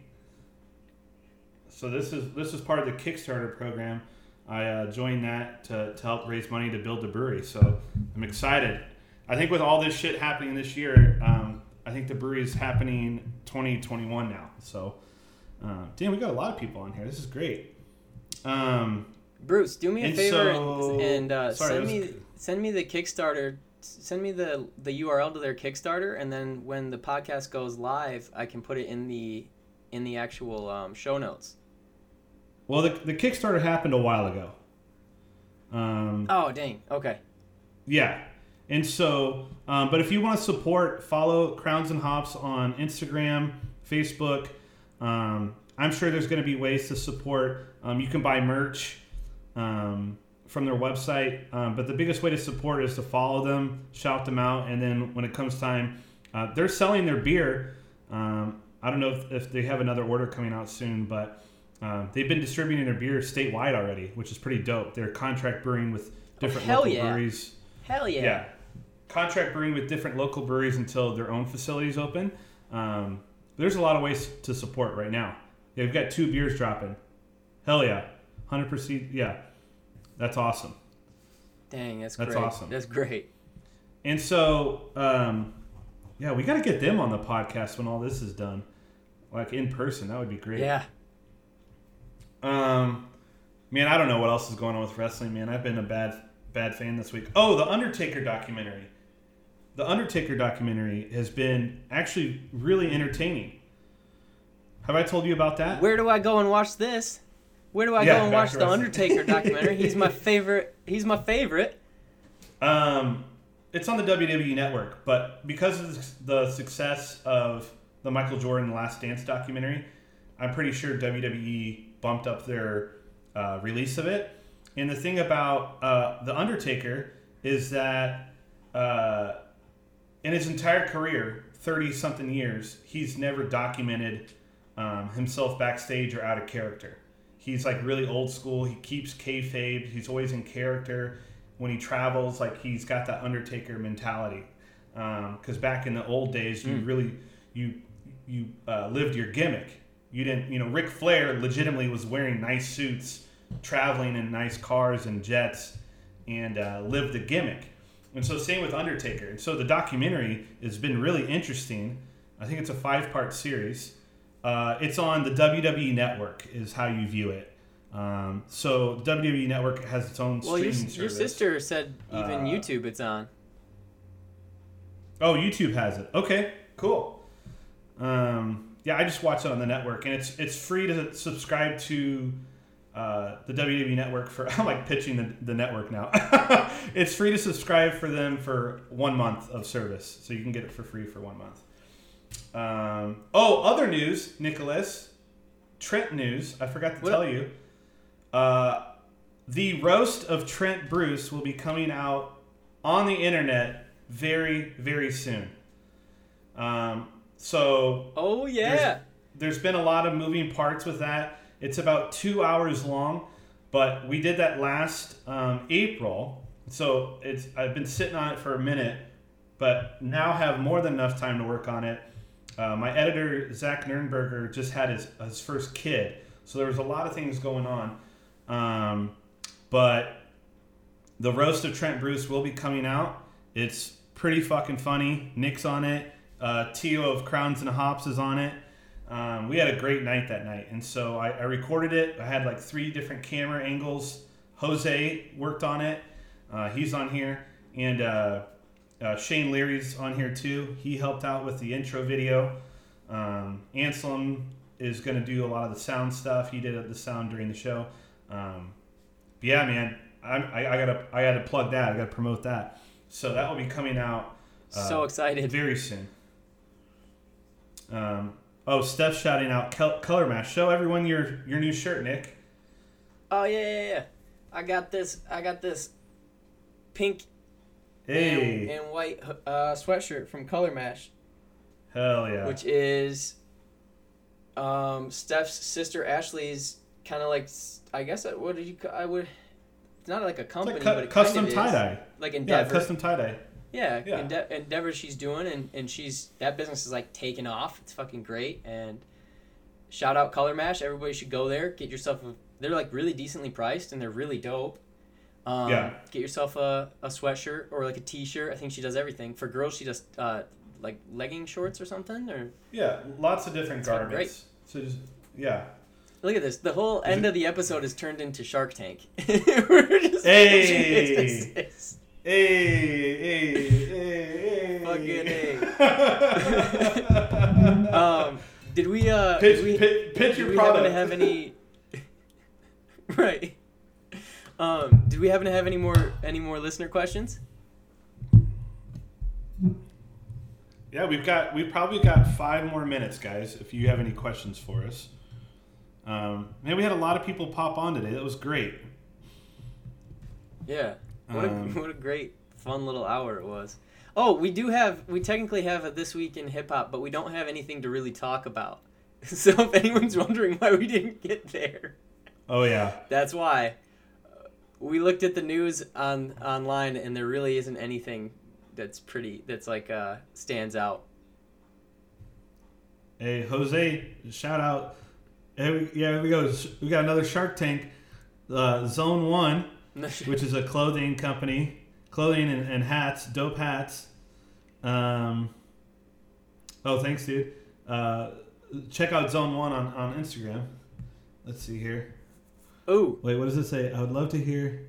So this is this is part of the Kickstarter program. I uh, joined that to, to help raise money to build the brewery. So I'm excited. I think with all this shit happening this year, um, I think the brewery is happening 2021 now. So, uh, damn, we got a lot of people on here. This is great. Um, Bruce, do me a favor so- and, and uh, sorry, send me was- send me the Kickstarter. Send me the the URL to their Kickstarter, and then when the podcast goes live, I can put it in the in the actual um, show notes. well, the, the Kickstarter happened a while ago. Um, Oh dang! Okay. Yeah. And so, um, but if you want to support, follow Crowns and Hops on Instagram, Facebook. Um, I'm sure there's going to be ways to support. Um, you can buy merch um, from their website, um, but the biggest way to support is to follow them, shout them out, and then when it comes time, uh, they're selling their beer. Um, I don't know if, if they have another order coming out soon, but um, they've been distributing their beer statewide already, which is pretty dope. They're contract brewing with different hell local yeah. breweries. Hell yeah. Yeah. Contract brewing with different local breweries until their own facilities open. Um, there's a lot of ways to support right now. They've got two beers dropping. Hell yeah. 100%. Yeah. That's awesome. Dang, that's great. That's great. awesome. That's great. And so, um, yeah, we got to get them on the podcast when all this is done. Like in person. That would be great. Yeah. Um, man, I don't know what else is going on with wrestling, man. I've been a bad, bad fan this week. Oh, the Undertaker documentary. The Undertaker documentary has been actually really entertaining. Have I told you about that? Where do I go and watch this? Where do I Yeah, go and watch the. Undertaker documentary? He's my favorite. He's my favorite. Um, it's on the WWE network, but because of the success of the Michael Jordan Last Dance documentary, I'm pretty sure WWE bumped up their uh, release of it. And the thing about uh, the Undertaker is that uh, in his entire career, 30 something years, he's never documented um, himself backstage or out of character. He's like really old school. He keeps kayfabe. He's always in character. When he travels, like he's got that Undertaker mentality. Because back in the old days, you really you you uh, lived your gimmick. You didn't, you know, Ric Flair legitimately was wearing nice suits, traveling in nice cars and jets, and uh, lived the gimmick. And so same with Undertaker. And so the documentary has been really interesting. I think it's a five part series. Uh, it's on the WWE Network, is how you view it. Um, so WWE Network has its own Well, your, your sister said even Uh, YouTube it's on. Oh, YouTube has it. Okay, cool. Um, yeah, I just watch it on the network, and it's it's free to subscribe to uh, the WWE network for. I'm like pitching the, the network now. it's free to subscribe for them for one month of service, so you can get it for free for one month. Um, oh, other news, Nicholas, Trent news. I forgot to What- tell you. Uh, the roast of Trent Bruce will be coming out on the internet very, very soon. Um, so Oh yeah. there's been a lot of moving parts with that. It's about two hours long, but we did that last um, April, so it's I've been sitting on it for a minute, but now have more than enough time to work on it. Uh, my editor Zach Nernberger just had his his first kid, so there was a lot of things going on. Um, but the roast of Trent Bruce will be coming out. It's pretty fucking funny. Nick's on it. Uh, Tio of Crowns and Hops is on it. Um, we had a great night that night, and so I, I recorded it. I had like three different camera angles. Jose worked on it. Uh, he's on here, and uh, uh, Shane Leary's on here too. He helped out with the intro video. Um, Anselm is going to do a lot of the sound stuff. He did the sound during the show. Um, but yeah, man, I'm, I, I gotta I gotta plug that. I gotta promote that. So that will be coming out uh, so excited. very soon. Um, oh, Steph's shouting out Col- Color Match. Show everyone your your new shirt, Nick. Oh yeah, yeah, yeah. I got this. I got this pink Hey, and, and white uh, sweatshirt from Color Mash, hell yeah. which is um, Steph's sister Ashley's kind of like I guess I, what did you I would it's not like a company like cu- but custom tie dye like Endeavor. Yeah, custom tie dye. yeah, Yeah. Ende- Endeavor she's doing and and she's that business is like taking off. It's fucking great and shout out Color Mash everybody should go there. Get yourself a, they're like really decently priced and they're really dope um, Yeah. get yourself a, a sweatshirt or like a t-shirt I think she does everything for girls she does uh, like legging shorts or something or Yeah, lots of different fucking garments. So just yeah. Look at this. The whole Is end it- of the episode is turned into Shark Tank. We're just Hey! Hey, hey, hey, hey. Fucking Um, did we uh pitch, did we, pitch, pitch did your we happen product. to have any Right. Um, did we happen to have any more any more listener questions? Yeah, we've got we've probably got five more minutes, guys. If you have any questions for us, um, man, we had a lot of people pop on today. That was great. Yeah. What Um, a what a great fun little hour it was. Oh, we do have we technically have a this week in hip hop, but we don't have anything to really talk about. So if anyone's wondering why we didn't get there, Oh yeah, that's why. We looked at the news on online and there really isn't anything that's pretty that's like uh stands out. hey Jose, shout out. Hey, we- yeah, here we go. We got another Shark Tank, uh, Zone One, which is a clothing company, clothing and, and hats, dope hats. Um, oh, thanks, dude. Uh, check out Zone One on, on Instagram. Let's see here. Ooh, Wait, what does it say? I would love to hear.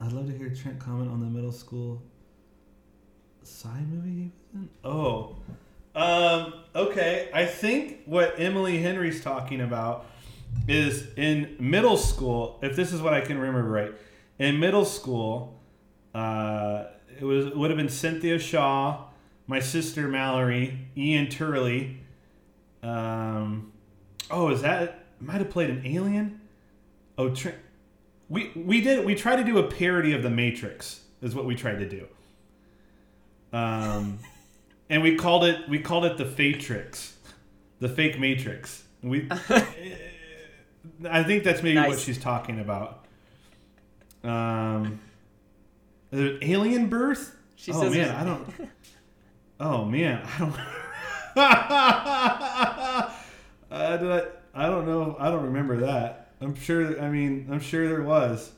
I'd love to hear Trent comment on the middle school side movie he was in. Oh, um, okay. I think what Emily Henry's talking about is in middle school. If this is what I can remember right, in middle school, uh, it was it would have been Cynthia Shaw, my sister Mallory, Ian Turley. Um, oh, is that might have played an alien? Oh, Trent. We we did we tried to do a parody of the Matrix is what we tried to do. Um, and we called it we called it the Fatrix, the fake Matrix. We I think that's maybe what she's talking about. Um, alien birth. she oh man, I don't. Oh man, I don't. uh, did I, I don't know. I don't remember that. I'm sure. I mean, I'm sure there was.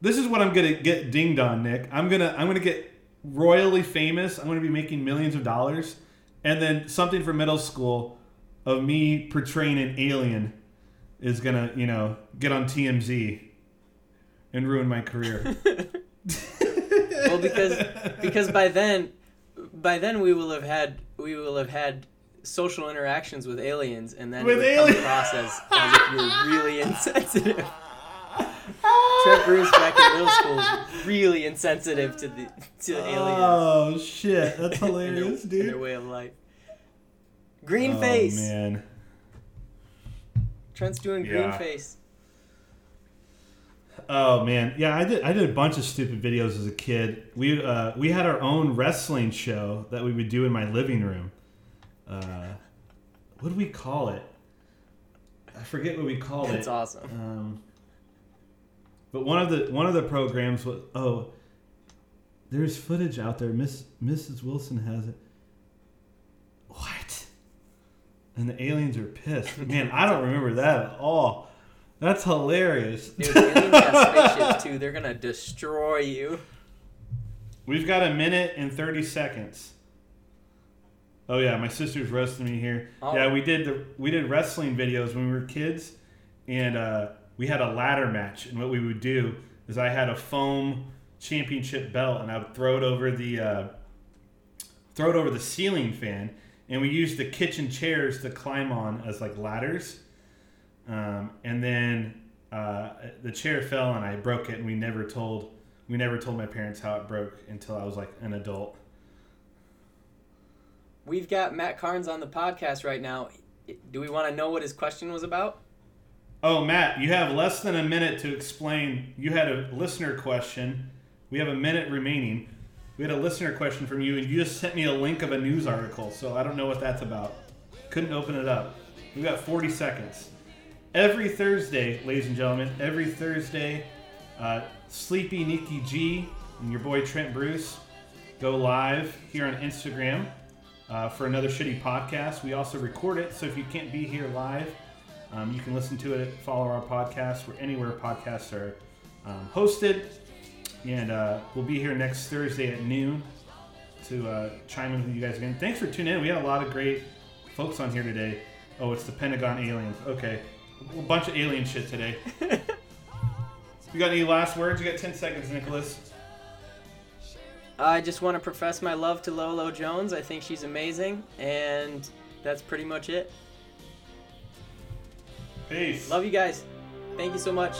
This is what I'm gonna get dinged on, Nick. I'm gonna I'm gonna get royally famous. I'm gonna be making millions of dollars, and then something from middle school of me portraying an alien is gonna you know get on TMZ and ruin my career. well because because by then by then we will have had we will have had social interactions with aliens and then With it would come across as, as if you're really insensitive. Trent Bruce back in middle school was really insensitive to the to the aliens Oh shit, that's and their, hilarious, and their way of life. Green oh, face. man. Trent's doing green face. Oh man, yeah, I did. I did a bunch of stupid videos as a kid. We uh, we had our own wrestling show that we would do in my living room. Uh, what do we call it? I forget what we called That's it. awesome. Um, but one of the one of the programs was oh, there's footage out there. Miss Mrs. Wilson has it. What? And the aliens are pissed. Man, I don't remember that at all. That's hilarious. Dude, aliens have spaceships too. They're gonna destroy you. We've got a minute and thirty seconds. Oh yeah, my sister's roasting me here. Oh. Yeah, we did the we did wrestling videos when we were kids, and uh, we had a ladder match. And what we would do is I had a foam championship belt, and I would throw it over the uh, throw it over the ceiling fan, and we used the kitchen chairs to climb on as like ladders. Um, and then uh, the chair fell, and I broke it, and we never told we never told my parents how it broke until I was like an adult. We've got Matt Carnes on the podcast right now. Do we want to know what his question was about? Oh, Matt, you have less than a minute to explain. You had a listener question we have a minute remaining. We had a listener question from you, and you just sent me a link of a news article, so I don't know what that's about. Couldn't open it up. We've got 40 seconds. Every Thursday, ladies and gentlemen, every Thursday, uh, Sleepy Nikki G and your boy Trent Bruce go live here on Instagram uh, for another shitty podcast. We also record it, so if you can't be here live, um, you can listen to it, follow our podcast, where anywhere podcasts are um, hosted. And uh, we'll be here next Thursday at noon to uh, chime in with you guys again. Thanks for tuning in. We had a lot of great folks on here today. Oh, it's the Pentagon aliens. Okay. A bunch of alien shit today. you got any last words? You got 10 seconds, Nicholas. I just want to profess my love to Lolo Jones. I think she's amazing, and that's pretty much it. Peace. Love you guys. Thank you so much.